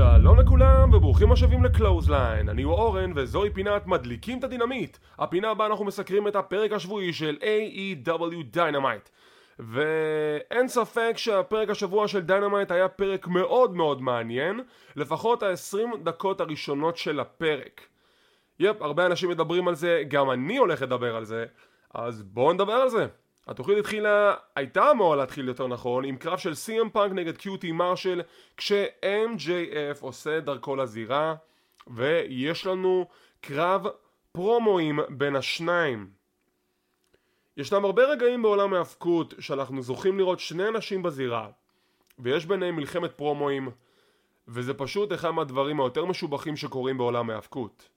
שלום לכולם וברוכים השבים לקלוזליין, אני הוא אורן וזוהי פינת מדליקים את הדינמיט. הפינה בה אנחנו מסקרים את הפרק השבועי של AEW Dynamite. ואין ספק שהפרק השבוע של דינמיט היה פרק מאוד מאוד מעניין לפחות ה-20 דקות הראשונות של הפרק. Yep, הרבה אנשים מדברים על זה, גם אני הולך לדבר על זה אז בואו נדבר על זה התוכנית התחילה, הייתה אמורה להתחיל יותר נכון, עם קרב של CM פאנק נגד קיוטי מרשל, כש-MJF עושה דרכו לזירה, ויש לנו קרב פרומואים בין השניים. ישנם הרבה רגעים בעולם ההאבקות שאנחנו זוכים לראות שני אנשים בזירה, ויש ביניהם מלחמת פרומואים, וזה פשוט אחד מהדברים היותר משובחים שקורים בעולם ההאבקות.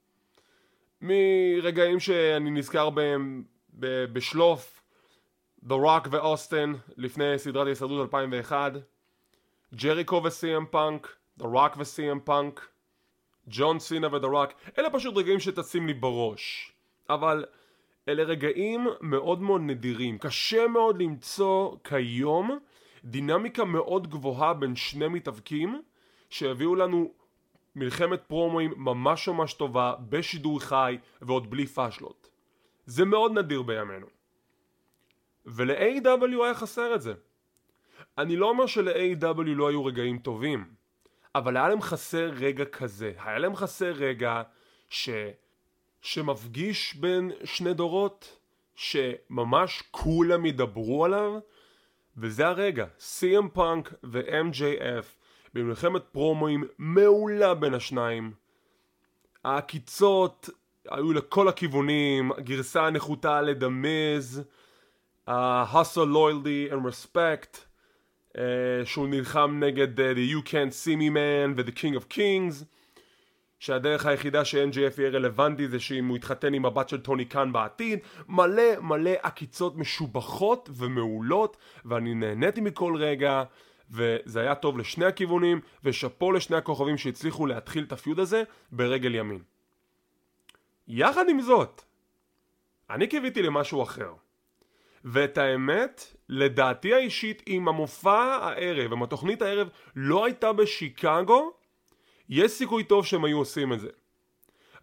מרגעים שאני נזכר בהם בשלוף The Rock ואוסטן לפני סדרת ההישרדות 2001 ג'ריקו וסי.אם פאנק The Rock וסי.אם פאנק ג'ון סינה ודה רוק אלה פשוט רגעים שטסים לי בראש. אבל אלה רגעים מאוד מאוד נדירים. קשה מאוד למצוא כיום דינמיקה מאוד גבוהה בין שני מתאבקים שהביאו לנו מלחמת פרומואים ממש ממש טובה בשידור חי ועוד בלי פאשלות. זה מאוד נדיר בימינו ול-AW היה חסר את זה. אני לא אומר של-AW לא היו רגעים טובים, אבל היה להם חסר רגע כזה. היה להם חסר רגע ש... שמפגיש בין שני דורות, שממש כולם ידברו עליו, וזה הרגע. CM פאנק ו-MJF במלחמת פרומואים מעולה בין השניים. העקיצות היו לכל הכיוונים, הגרסה הנחותה לדמז, uh, hustle, loyalty and respect uh, שהוא נלחם נגד uh, the you can't see me man ו-the king of kings שהדרך היחידה ש-NGF יהיה רלוונטי זה שאם הוא יתחתן עם הבת של טוני קאן בעתיד מלא מלא עקיצות משובחות ומעולות ואני נהניתי מכל רגע וזה היה טוב לשני הכיוונים ושאפו לשני הכוכבים שהצליחו להתחיל את הפיוד הזה ברגל ימין. יחד עם זאת אני קיוויתי למשהו אחר ואת האמת, לדעתי האישית, אם המופע הערב, אם התוכנית הערב לא הייתה בשיקגו, יש סיכוי טוב שהם היו עושים את זה.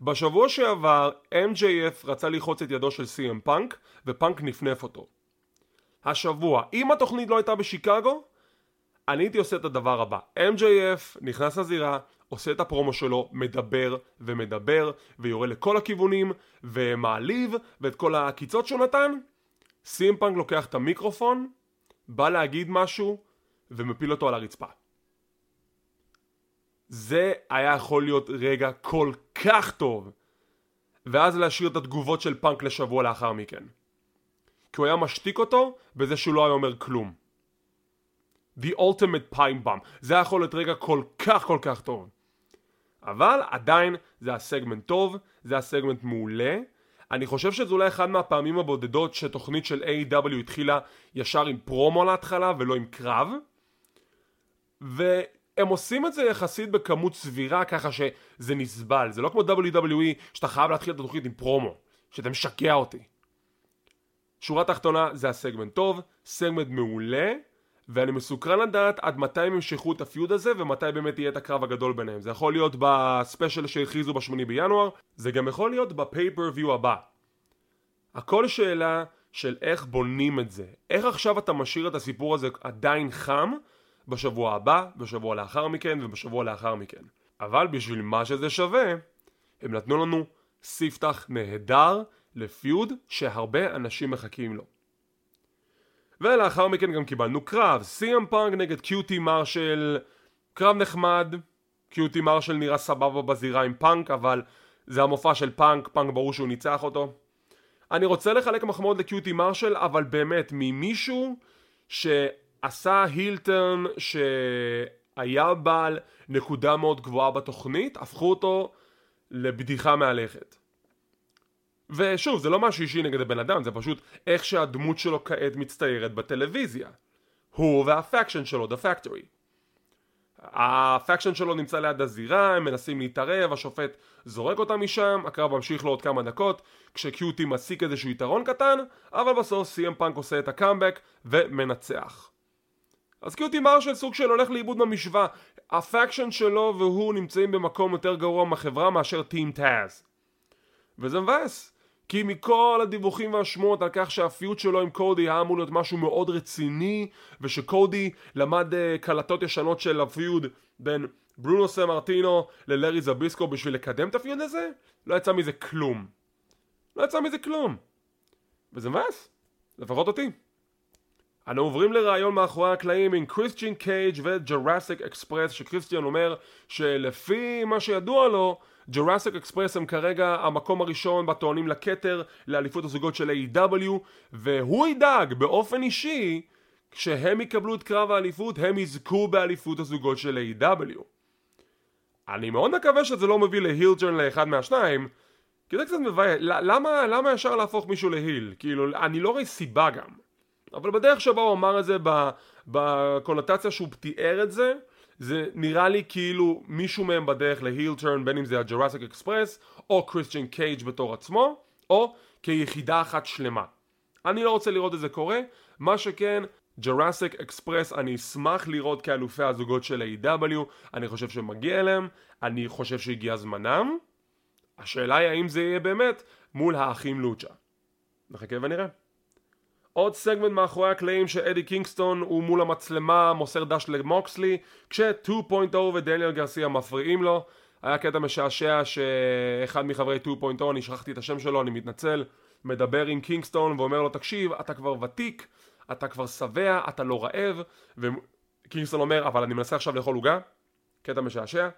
בשבוע שעבר MJF רצה ללחוץ את ידו של CM פאנק ופאנק נפנף אותו. השבוע, אם התוכנית לא הייתה בשיקגו, אני הייתי עושה את הדבר הבא. MJF נכנס לזירה, עושה את הפרומו שלו, מדבר ומדבר ויורה לכל הכיוונים ומעליב ואת כל העקיצות שהוא נתן סימפאנק לוקח את המיקרופון, בא להגיד משהו ומפיל אותו על הרצפה. זה היה יכול להיות רגע כל כך טוב ואז להשאיר את התגובות של פאנק לשבוע לאחר מכן. כי הוא היה משתיק אותו בזה שהוא לא היה אומר כלום. The ultimate pine bomb. זה היה יכול להיות רגע כל כך כל כך טוב. אבל עדיין זה היה סגמנט טוב, זה היה סגמנט מעולה אני חושב שזו אולי אחת מהפעמים הבודדות שתוכנית של A.W. התחילה ישר עם פרומו להתחלה ולא עם קרב. והם עושים את זה יחסית בכמות סבירה ככה שזה נסבל. זה לא כמו WWE שאתה חייב להתחיל את התוכנית עם פרומו שאתה משקע אותי. שורה תחתונה זה הסגמנט טוב, סגמנט מעולה ואני מסוקרן לדעת עד מתי הם ימשכו את ה feud הזה ומתי באמת יהיה את הקרב הגדול ביניהם. זה יכול להיות בספיישל שהכריזו בשמיני בינואר זה גם יכול להיות ב pay-per-view הבא. הכל שאלה של איך בונים את זה. איך עכשיו אתה משאיר את הסיפור הזה עדיין חם בשבוע הבא, בשבוע לאחר מכן ובשבוע לאחר מכן. אבל בשביל מה שזה שווה הם נתנו לנו ספתח נהדר ל feud שהרבה אנשים מחכים לו ולאחר מכן גם קיבלנו קרב, סי.אם פאנק נגד קיוטי מרשל, קרב נחמד, קיוטי מרשל נראה סבבה בזירה עם פאנק, אבל זה המופע של פאנק, פאנק ברור שהוא ניצח אותו. אני רוצה לחלק מחמאות לקיוטי מרשל, אבל באמת, ממישהו שעשה heel turn שהיה בעל נקודה מאוד גבוהה בתוכנית, הפכו אותו לבדיחה מהלכת. ושוב, זה לא משהו אישי נגד הבן אדם, זה פשוט איך שהדמות שלו כעת מצטיירת בטלוויזיה. הוא והפקשן שלו, The Factory. הפקשן שלו נמצא ליד הזירה, הם מנסים להתערב, השופט זורק אותם משם, הקרב ממשיך לו עוד כמה דקות, כשקיוטי מסיק איזשהו יתרון קטן, אבל בסוף סי.אם פאנק עושה את הקאמבק ומנצח. אז קיוטי מרשל סוג של הולך לאיבוד במשוואה. הפקשן שלו והוא נמצאים במקום יותר גרוע מהחברה מאשר טים טאז. וזה מבאס. כי מכל הדיווחים והשמועות על כך שהפיוט שלו עם קודי היה אמור להיות משהו מאוד רציני ושקודי למד uh, קלטות ישנות של הפיוד בין ברונו סמרטינו ללארי זביסקו בשביל לקדם את הפיוד הזה לא יצא מזה כלום. לא יצא מזה כלום. וזה מבאס. לפחות אותי. אנו עוברים לראיון מאחורי הקלעים עם קריסטיאן קייג' וג'ראסיק אקספרס שקריסטיאן אומר שלפי מה שידוע לו ג'ראסיק אקספרס הם כרגע המקום הראשון בטוענים לכתר לאליפות הזוגות של AEW והוא ידאג באופן אישי כשהם יקבלו את קרב האליפות הם יזכו באליפות הזוגות של AEW אני מאוד מקווה שזה לא מביא ל heel turn לאחד מהשניים כי זה קצת מבאס, למה, למה ישר להפוך מישהו ל heel? כאילו, אני לא רואה סיבה גם. אבל בדרך שבה הוא אמר את זה, בקונוטציה שהוא תיאר את זה זה נראה לי כאילו מישהו מהם בדרך ל heel turn בין אם זה הג'ראסיק אקספרס או קריסטיאן קייג' בתור עצמו או כיחידה אחת שלמה. אני לא רוצה לראות את זה קורה. מה שכן ג'ראסיק אקספרס אני אשמח לראות כאלופי הזוגות של AEW אני חושב שמגיע אליהם אני חושב שהגיע זמנם. השאלה היא האם זה יהיה באמת מול האחים לוצ'ה. נחכה ונראה עוד סגמנט מאחורי הקלעים שאדי קינגסטון הוא מול המצלמה מוסר דש למוקסלי כש-2.0 ודניאל גרסיה מפריעים לו. היה קטע משעשע שאחד מחברי 2.0 אני שכחתי את השם שלו אני מתנצל מדבר עם קינגסטון ואומר לו תקשיב אתה כבר ותיק אתה כבר שבע אתה לא רעב. וקינגסטון אומר אבל אני מנסה עכשיו לאכול עוגה. קטע משעשע.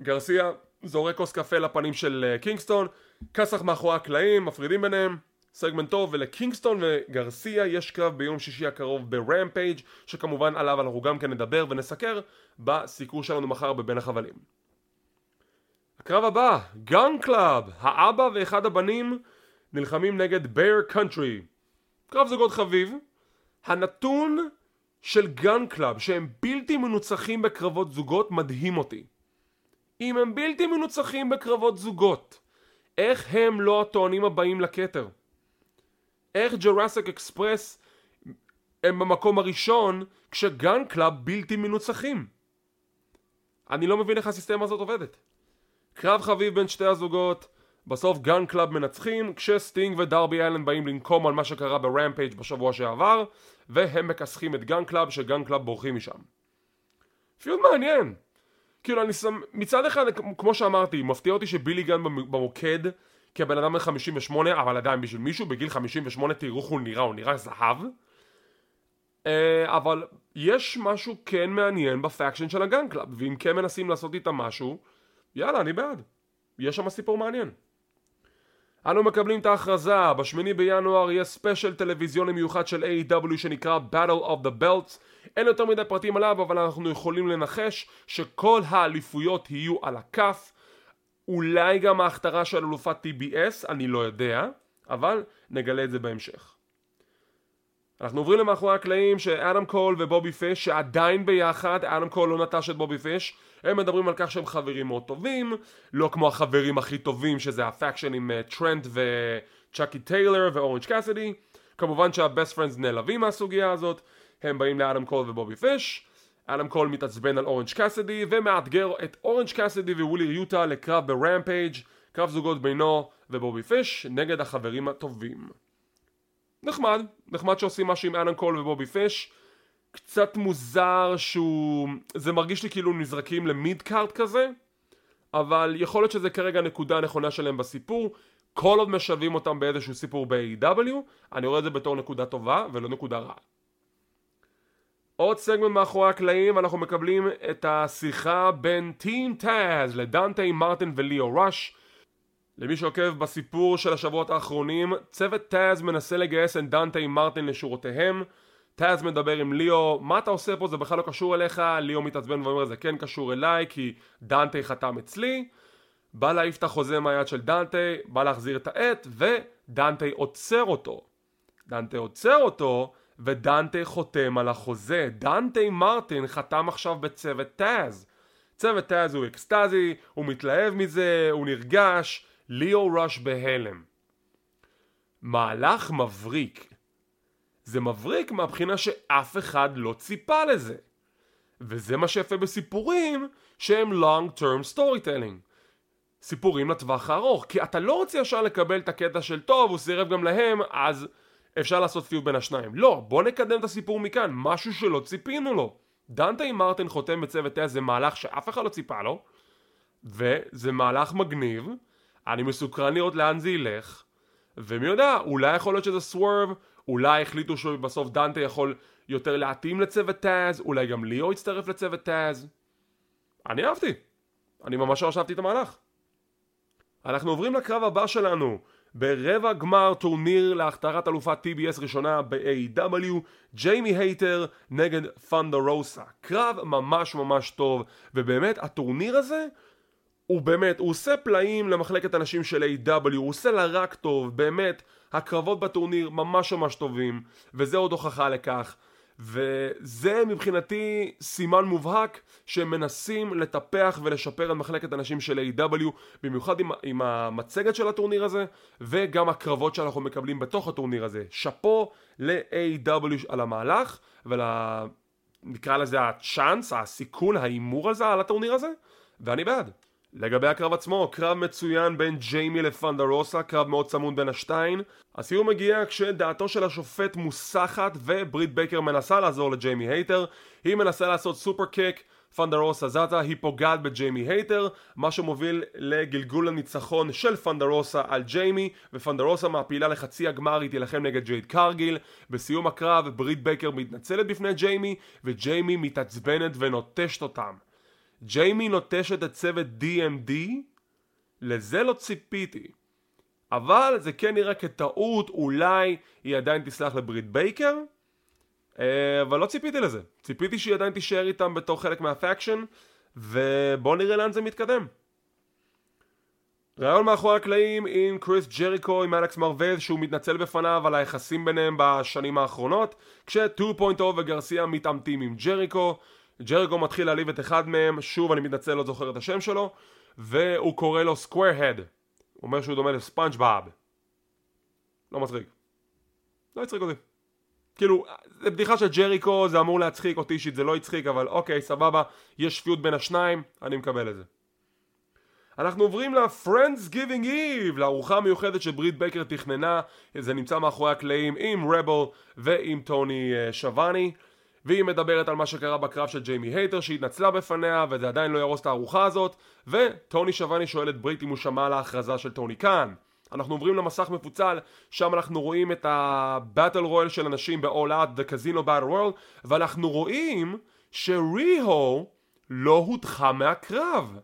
גרסיה זורק כוס קפה לפנים של אה, קינגסטון כסח מאחורי הקלעים מפרידים ביניהם סגמנט טוב ולקינגסטון וגרסיה יש קרב ביום שישי הקרוב ברמפייג' שכמובן עליו אנחנו גם כן נדבר ונסקר בסיקור שלנו מחר בבין החבלים. הקרב הבא, גן קלאב, האבא ואחד הבנים נלחמים נגד בייר קאנטרי. קרב זוגות חביב. הנתון של גן קלאב שהם בלתי מנוצחים בקרבות זוגות מדהים אותי. אם הם בלתי מנוצחים בקרבות זוגות, איך הם לא הטוענים הבאים לכתר? איך ג'ראסיק אקספרס הם במקום הראשון כשגן קלאב בלתי מנוצחים? אני לא מבין איך הסיסטמה הזאת עובדת. קרב חביב בין שתי הזוגות, בסוף גן קלאב מנצחים, כשסטינג ודרבי אלן באים לנקום על מה שקרה ברמפייג' בשבוע שעבר, והם מכסחים את גן קלאב שגן קלאב בורחים משם. feud מעניין. כאילו אני שם, מצד אחד כמו שאמרתי, מפתיע אותי שבילי גן במוקד כבן אדם בן 58 אבל עדיין בשביל מישהו בגיל 58 תראו איך הוא נראה, הוא נראה זהב. אה, אבל יש משהו כן מעניין ב faction של הגן קלאב ואם כן מנסים לעשות איתם משהו יאללה אני בעד. יש שם סיפור מעניין. אנו מקבלים את ההכרזה, בשמיני בינואר יהיה special טלוויזיוני מיוחד של AEW. שנקרא Battle of the Belts. אין יותר מדי פרטים עליו אבל אנחנו יכולים לנחש שכל האליפויות יהיו על הכף אולי גם ההכתרה של אלופת TBS, אני לא יודע, אבל נגלה את זה בהמשך. אנחנו עוברים למאחורי הקלעים שאדם קול ובובי פיש שעדיין ביחד, אדם קול לא נטש את בובי פיש הם מדברים על כך שהם חברים מאוד טובים לא כמו החברים הכי טובים שזה ה faction עם אה, טרנט וצ'אקי טיילר ואורנג' קאסידי כמובן שה Best Friends נעלבים מהסוגיה הזאת הם באים לאדם קול ובובי פיש אדם קול מתעצבן על אורנג' קאסדי ומאתגר את אורנג' קאסדי ווילר יוטה לקרב ברמפייג' קרב זוגות בינו ובובי פיש נגד החברים הטובים. נחמד, נחמד שעושים משהו עם אדם קול ובובי פיש. קצת מוזר שהוא... זה מרגיש לי כאילו נזרקים למיד קארט כזה אבל יכול להיות שזה כרגע הנקודה הנכונה שלהם בסיפור. כל עוד משלבים אותם באיזשהו סיפור ב-AW אני רואה את זה בתור נקודה טובה ולא נקודה רעה עוד סגמנט מאחורי הקלעים אנחנו מקבלים את השיחה בין טים טאז לדנטי מרטין וליאו ראש. למי שעוקב בסיפור של השבועות האחרונים צוות טאז מנסה לגייס את דנטי מרטין לשורותיהם. טאז מדבר עם ליאו מה אתה עושה פה? זה בכלל לא קשור אליך. ליאו מתעצבן ואומר זה כן קשור אליי כי דנטי חתם אצלי. בא להעיף את החוזה מהיד של דנטי בא להחזיר את העט ודנטי עוצר אותו. דנטי עוצר אותו ודנטה חותם על החוזה. דנטה מרטין חתם עכשיו בצוות טאז. צוות טאז הוא אקסטזי, הוא מתלהב מזה, הוא נרגש, ליאו ראש בהלם. מהלך מבריק. זה מבריק מהבחינה שאף אחד לא ציפה לזה. וזה מה שיפה בסיפורים שהם long term storytelling. סיפורים לטווח הארוך, כי אתה לא רוצה ישר לקבל את הקטע של טוב, הוא סירב גם להם, אז אפשר לעשות פיוט בין השניים. לא, בוא נקדם את הסיפור מכאן, משהו שלא ציפינו לו. דנטה עם מרטין חותם בצוות תה זה מהלך שאף אחד לא ציפה לו, וזה מהלך מגניב, אני מסוקרן לראות לאן זה ילך, ומי יודע, אולי יכול להיות שזה swerve, אולי החליטו שבסוף דנטה יכול יותר להתאים לצוות טאז, אולי גם ליאו יצטרף לצוות טאז. אני אהבתי. אני ממש אהבתי את המהלך. אנחנו עוברים לקרב הבא שלנו ברבע גמר טורניר להכתרת אלופת TBS ראשונה ב-AEW ג'יימי הייטר נגד ת'אנדר רוסה קרב ממש ממש טוב ובאמת הטורניר הזה הוא באמת, הוא עושה פלאים למחלקת הנשים של A.W, הוא עושה לה רק טוב, באמת, הקרבות בטורניר ממש ממש טובים, וזה עוד הוכחה לכך. וזה מבחינתי סימן מובהק שהם מנסים לטפח ולשפר את מחלקת הנשים של A.W במיוחד עם, עם המצגת של הטורניר הזה וגם הקרבות שאנחנו מקבלים בתוך הטורניר הזה. שאפו ל-A.W על המהלך ונקרא לזה ה chance, הסיכון, ההימור הזה על הטורניר הזה ואני בעד לגבי הקרב עצמו, קרב מצוין בין ג'יימי לת'אנדר רוסה, קרב מאוד צמוד בין השתיים. הסיום מגיע כשדעתו של השופט מוסחת וברית בייקר מנסה לעזור לג'יימי הייטר. היא מנסה לעשות superkick, ת'אנדר רוסה זזה, היא פוגעת בג'יימי הייטר, מה שמוביל לגלגול הניצחון של ת'אנדר רוסה על ג'יימי, ות'אנדר רוסה מעפילה לחצי הגמר, היא תילחם נגד ג'ייד קרגיל. בסיום הקרב, ברית בייקר מתנצלת בפני ג'יימי, וג'יימי מתעצבנת ונוטשת אותם. ג'יימי נוטשת את צוות DMD? לזה לא ציפיתי. אבל זה כן נראה כטעות, אולי היא עדיין תסלח לברית בייקר? אה, אבל לא ציפיתי לזה. ציפיתי שהיא עדיין תישאר איתם בתור חלק מה faction, ובואו נראה לאן זה מתקדם. ראיון מאחורי הקלעים עם קריס ג'ריקו עם אלכס מרוויז שהוא מתנצל בפניו על היחסים ביניהם בשנים האחרונות כש-2.0 וגרסיה מתעמתים עם ג'ריקו ג'ריקו מתחיל להעליב את אחד מהם, שוב אני מתנצל לא זוכר את השם שלו, והוא קורא לו square-head. הוא אומר שהוא דומה לספאנג' באב. לא מצחיק. לא הצחיק אותי. כאילו, זה בדיחה של ג'ריקו, זה אמור להצחיק אותי אישית, זה לא הצחיק, אבל אוקיי, סבבה, יש שפיות בין השניים, אני מקבל את זה. אנחנו עוברים ל- Friendsgiving Eve, לארוחה המיוחדת שברית בייקר תכננה, זה נמצא מאחורי הקלעים עם רבל ועם טוני שבני. והיא מדברת על מה שקרה בקרב של ג'יימי הייטר שהתנצלה בפניה וזה עדיין לא יהרוס את הארוחה הזאת וטוני שבני שואל את ברית אם הוא שמע על ההכרזה של טוני קאן אנחנו עוברים למסך מפוצל, שם אנחנו רואים את ה battle royal של אנשים ב- All Out, the Casino Battle Royale, ואנחנו רואים שריהו לא הודחה מהקרב.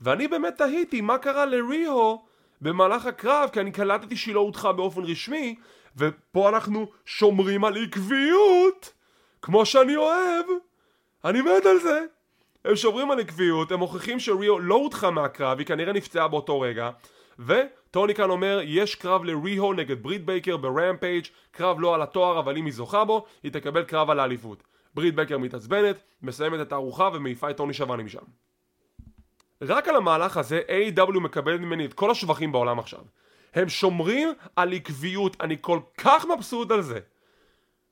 ואני באמת תהיתי מה קרה לריהו במהלך הקרב, כי אני קלטתי שהיא לא הודחה באופן רשמי, ופה אנחנו שומרים על עקביות. כמו שאני אוהב, אני מת על זה. הם שומרים על עקביות, הם מוכיחים שריהו לא הודחה מהקרב, היא כנראה נפצעה באותו רגע, וטוני קאן אומר, יש קרב לריהו נגד ברית בייקר ברמפייג', קרב לא על התואר, אבל אם היא זוכה בו, היא תקבל קרב על האליפות. ברית בייקר מתעצבנת, מסיימת את הארוחה ומעיפה את טוני שבני משם. רק על המהלך הזה A.W. מקבל ממני את כל השבחים בעולם עכשיו. הם שומרים על עקביות, אני כל כך מבסוט על זה.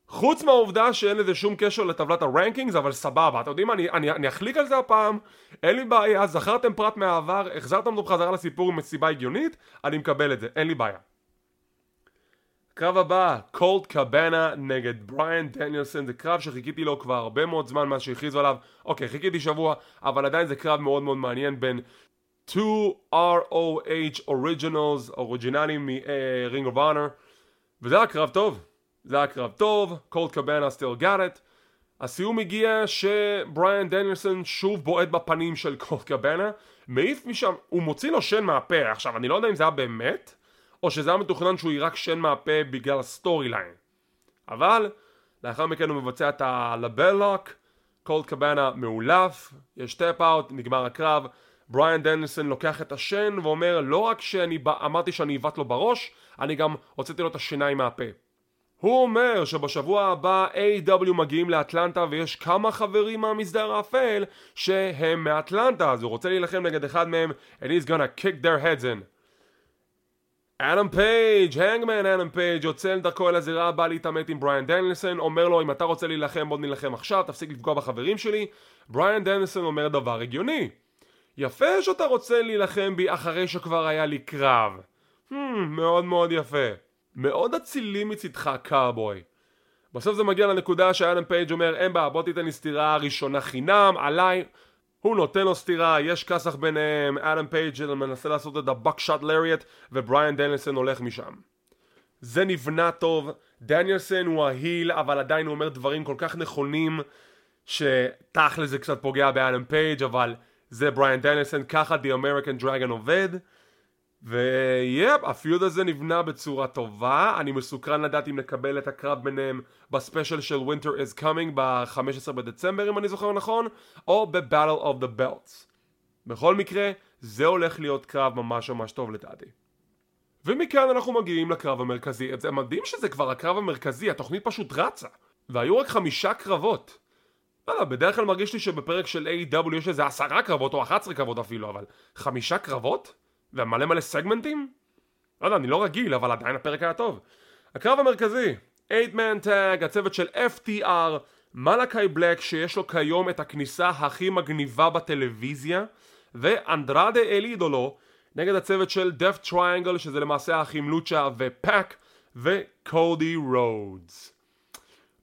חוץ מהעובדה שאין לזה שום קשר לטבלת הרנקינגס, אבל סבבה, אתם יודעים מה, אני, אני, אני אחליק על זה הפעם, אין לי בעיה, זכרתם פרט מהעבר, החזרתם אותו בחזרה לסיפור עם מסיבה הגיונית, אני מקבל את זה, אין לי בעיה. קרב הבא, קולט קבנה נגד בריאן דניאלסון, זה קרב שחיכיתי לו כבר הרבה מאוד זמן מאז שהכריזו עליו, אוקיי, חיכיתי שבוע, אבל עדיין זה קרב מאוד מאוד מעניין בין 2 ROH originals, אוריג'ינלים מ-Ring of Honor, וזה היה קרב טוב. זה היה קרב טוב, קולט קבנה still got it. הסיום הגיע שבריאן דניאלסון שוב בועט בפנים של קולט קבנה, מעיף משם, הוא מוציא לו שן מהפה. עכשיו, אני לא יודע אם זה היה באמת, או שזה היה מתוכנן שהוא יירק שן מהפה בגלל ה storyline. אבל, לאחר מכן הוא מבצע את ה LeBell Lock, קולט קבנה מעולף, יש tap out, נגמר הקרב. בריאן דניאלסון לוקח את השן ואומר לא רק שאני אמרתי שאני אבעט לו בראש, אני גם הוצאתי לו את השיניים מהפה. הוא אומר שבשבוע הבא AEW מגיעים לאטלנטה ויש כמה חברים מהמסדר האפל שהם מאטלנטה אז הוא רוצה להילחם נגד אחד מהם and he's gonna kick their heads in אדם פייג', Hangman אדם פייג', יוצא לדרכו אל הזירה, בא להתעמת עם בריאן דניאלסון, אומר לו אם אתה רוצה להילחם בוא נילחם עכשיו, תפסיק לפגוע בחברים שלי. בריאן דניאלסון אומר דבר הגיוני. יפה שאתה רוצה להילחם בי אחרי שכבר היה לי קרב. Hmm, מאוד מאוד יפה. מאוד אצילי מצידך קארבוי. בסוף זה מגיע לנקודה שאדם פייג' אומר אין בעיה בוא תיתן לי סטירה ראשונה חינם עליי הוא נותן לו סטירה, יש כסח ביניהם, אדם פייג' מנסה לעשות את ה Buckshot Lariat ובריאן דניאלסון הולך משם. זה נבנה טוב, דניאלסון הוא ה heel אבל עדיין הוא אומר דברים כל כך נכונים שתכל'ס זה קצת פוגע באדם פייג' אבל זה בריאן דניאלסון, ככה The American Dragon עובד ויפ, ה feud הזה נבנה בצורה טובה, אני מסוקרן לדעת אם נקבל את הקרב ביניהם ב special של Winter is Coming ב-15 בדצמבר אם אני זוכר נכון, או ב-Battle of the Belts. בכל מקרה, זה הולך להיות קרב ממש ממש טוב לדעתי. ומכאן אנחנו מגיעים לקרב המרכזי, זה מדהים שזה כבר הקרב המרכזי, התוכנית פשוט רצה, והיו רק חמישה קרבות. לא יודע, בדרך כלל מרגיש לי שבפרק של A.W. יש איזה עשרה קרבות או 11 קרבות אפילו, אבל חמישה קרבות? ומלא מלא סגמנטים? לא יודע, אני לא רגיל, אבל עדיין הפרק היה טוב. הקרב המרכזי, 8-man tag, הצוות של FTR, מלאקי בלק שיש לו כיום את הכניסה הכי מגניבה בטלוויזיה, ואנדרדה אל אידולו נגד הצוות של Death Triangle שזה למעשה האחים לוצ'ה ופאק וקודי רודס.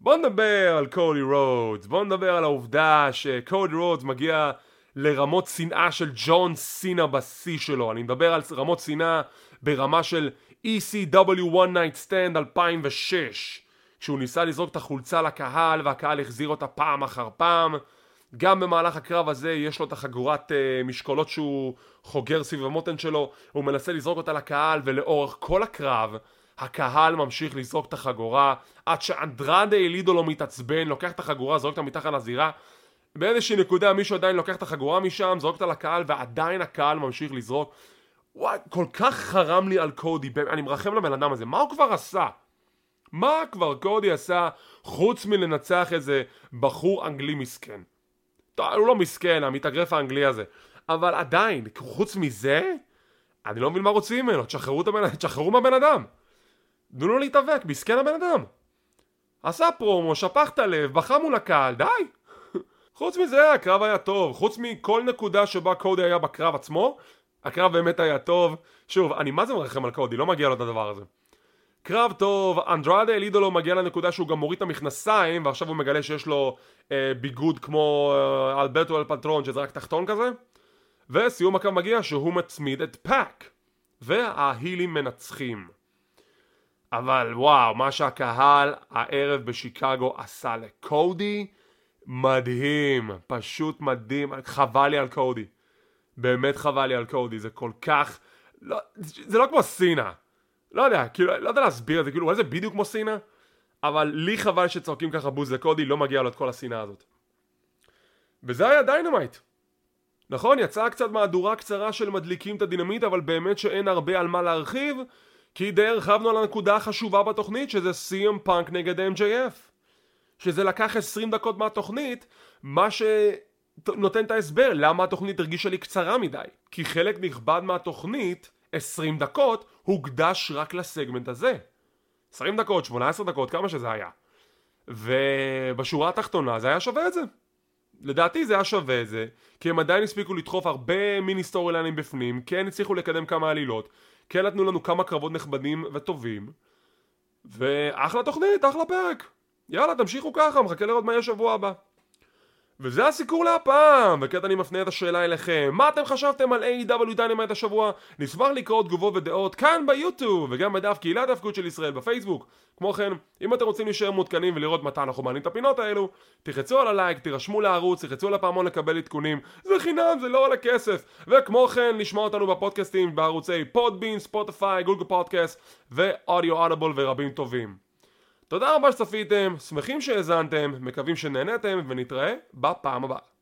בוא נדבר על קודי רודס, בוא נדבר על העובדה שקודי רודס מגיע לרמות שנאה של ג'ון סינה בשיא שלו. אני מדבר על רמות שנאה ברמה של ECW One Night Stand 2006 כשהוא ניסה לזרוק את החולצה לקהל והקהל החזיר אותה פעם אחר פעם. גם במהלך הקרב הזה יש לו את החגורת uh, משקולות שהוא חוגר סביב המותן שלו. הוא מנסה לזרוק אותה לקהל ולאורך כל הקרב הקהל ממשיך לזרוק את החגורה. עד שאנדרדה אלידו לא מתעצבן לוקח את החגורה זורק אותה מתחת לזירה באיזושהי נקודה מישהו עדיין לוקח את החגורה משם, זורק אותה לקהל ועדיין הקהל ממשיך לזרוק. וואי, כל כך חרם לי על קודי, אני מרחם לבן אדם הזה, מה הוא כבר עשה? מה כבר קודי עשה חוץ מלנצח איזה בחור אנגלי מסכן? טוב, הוא לא מסכן, המתאגרף האנגלי הזה. אבל עדיין, חוץ מזה, אני לא מבין מה רוצים ממנו, תשחררו, הבן... תשחררו מהבן אדם. תנו לו להתאבק, מסכן הבן אדם. עשה פרומו, שפך את הלב, בכה מול הקהל, די חוץ מזה הקרב היה טוב, חוץ מכל נקודה שבה קודי היה בקרב עצמו, הקרב באמת היה טוב. שוב, אני מה זה מרחם על קודי, לא מגיע לו את הדבר הזה. קרב טוב, אנדרדה אל אידולו מגיע לנקודה שהוא גם מוריד את המכנסיים ועכשיו הוא מגלה שיש לו אה, ביגוד כמו אה, אלברטו אל פטרון שזה רק תחתון כזה וסיום הקרב מגיע שהוא מצמיד את פאק וההילים מנצחים אבל וואו, מה שהקהל הערב בשיקגו עשה לקודי מדהים, פשוט מדהים, חבל לי על קודי. באמת חבל לי על קודי, זה כל כך... לא, זה לא כמו סינה. לא יודע, כאילו, לא יודע להסביר את זה, כאילו, אולי זה בדיוק כמו סינה, אבל לי חבל שצועקים ככה בוז לקודי, לא מגיע לו את כל השנאה הזאת. וזה היה דיינמייט. נכון, יצאה קצת מהדורה קצרה של מדליקים את הדינמיט, אבל באמת שאין הרבה על מה להרחיב, כי די הרחבנו על הנקודה החשובה בתוכנית, שזה CM פאנק נגד MJF. שזה לקח 20 דקות מהתוכנית, מה שנותן את ההסבר למה התוכנית הרגישה לי קצרה מדי. כי חלק נכבד מהתוכנית, 20 דקות, הוקדש רק לסגמנט הזה. 20 דקות, 18 דקות, כמה שזה היה. ובשורה התחתונה זה היה שווה את זה. לדעתי זה היה שווה את זה, כי הם עדיין הספיקו לדחוף הרבה מיני סטורי ליינים בפנים, כן הצליחו לקדם כמה עלילות, כן נתנו לנו כמה קרבות נכבדים וטובים, ואחלה תוכנית, אחלה פרק. יאללה תמשיכו ככה, מחכה לראות מה יהיה שבוע הבא. וזה הסיקור להפעם, וכעת אני מפנה את השאלה אליכם מה אתם חשבתם על AEW דיינמייט השבוע? נשמח לקרוא תגובות ודעות כאן ביוטיוב וגם בדף קהילת ההיאבקות של ישראל בפייסבוק כמו כן, אם אתם רוצים להישאר מעודכנים ולראות מתי אנחנו מעלים את הפינות האלו תחצו על הלייק, תירשמו לערוץ, תחצו על הפעמון לקבל עדכונים זה חינם, זה לא עולה כסף וכמו כן, לשמוע אותנו בפודקאסטים בערוצי פודבין, ספוטיפיי, גוגל פודקאסט ואודיו אודיבול ורבים טובים תודה רבה שצפיתם, שמחים שהאזנתם, מקווים שנהנתם ונתראה בפעם הבאה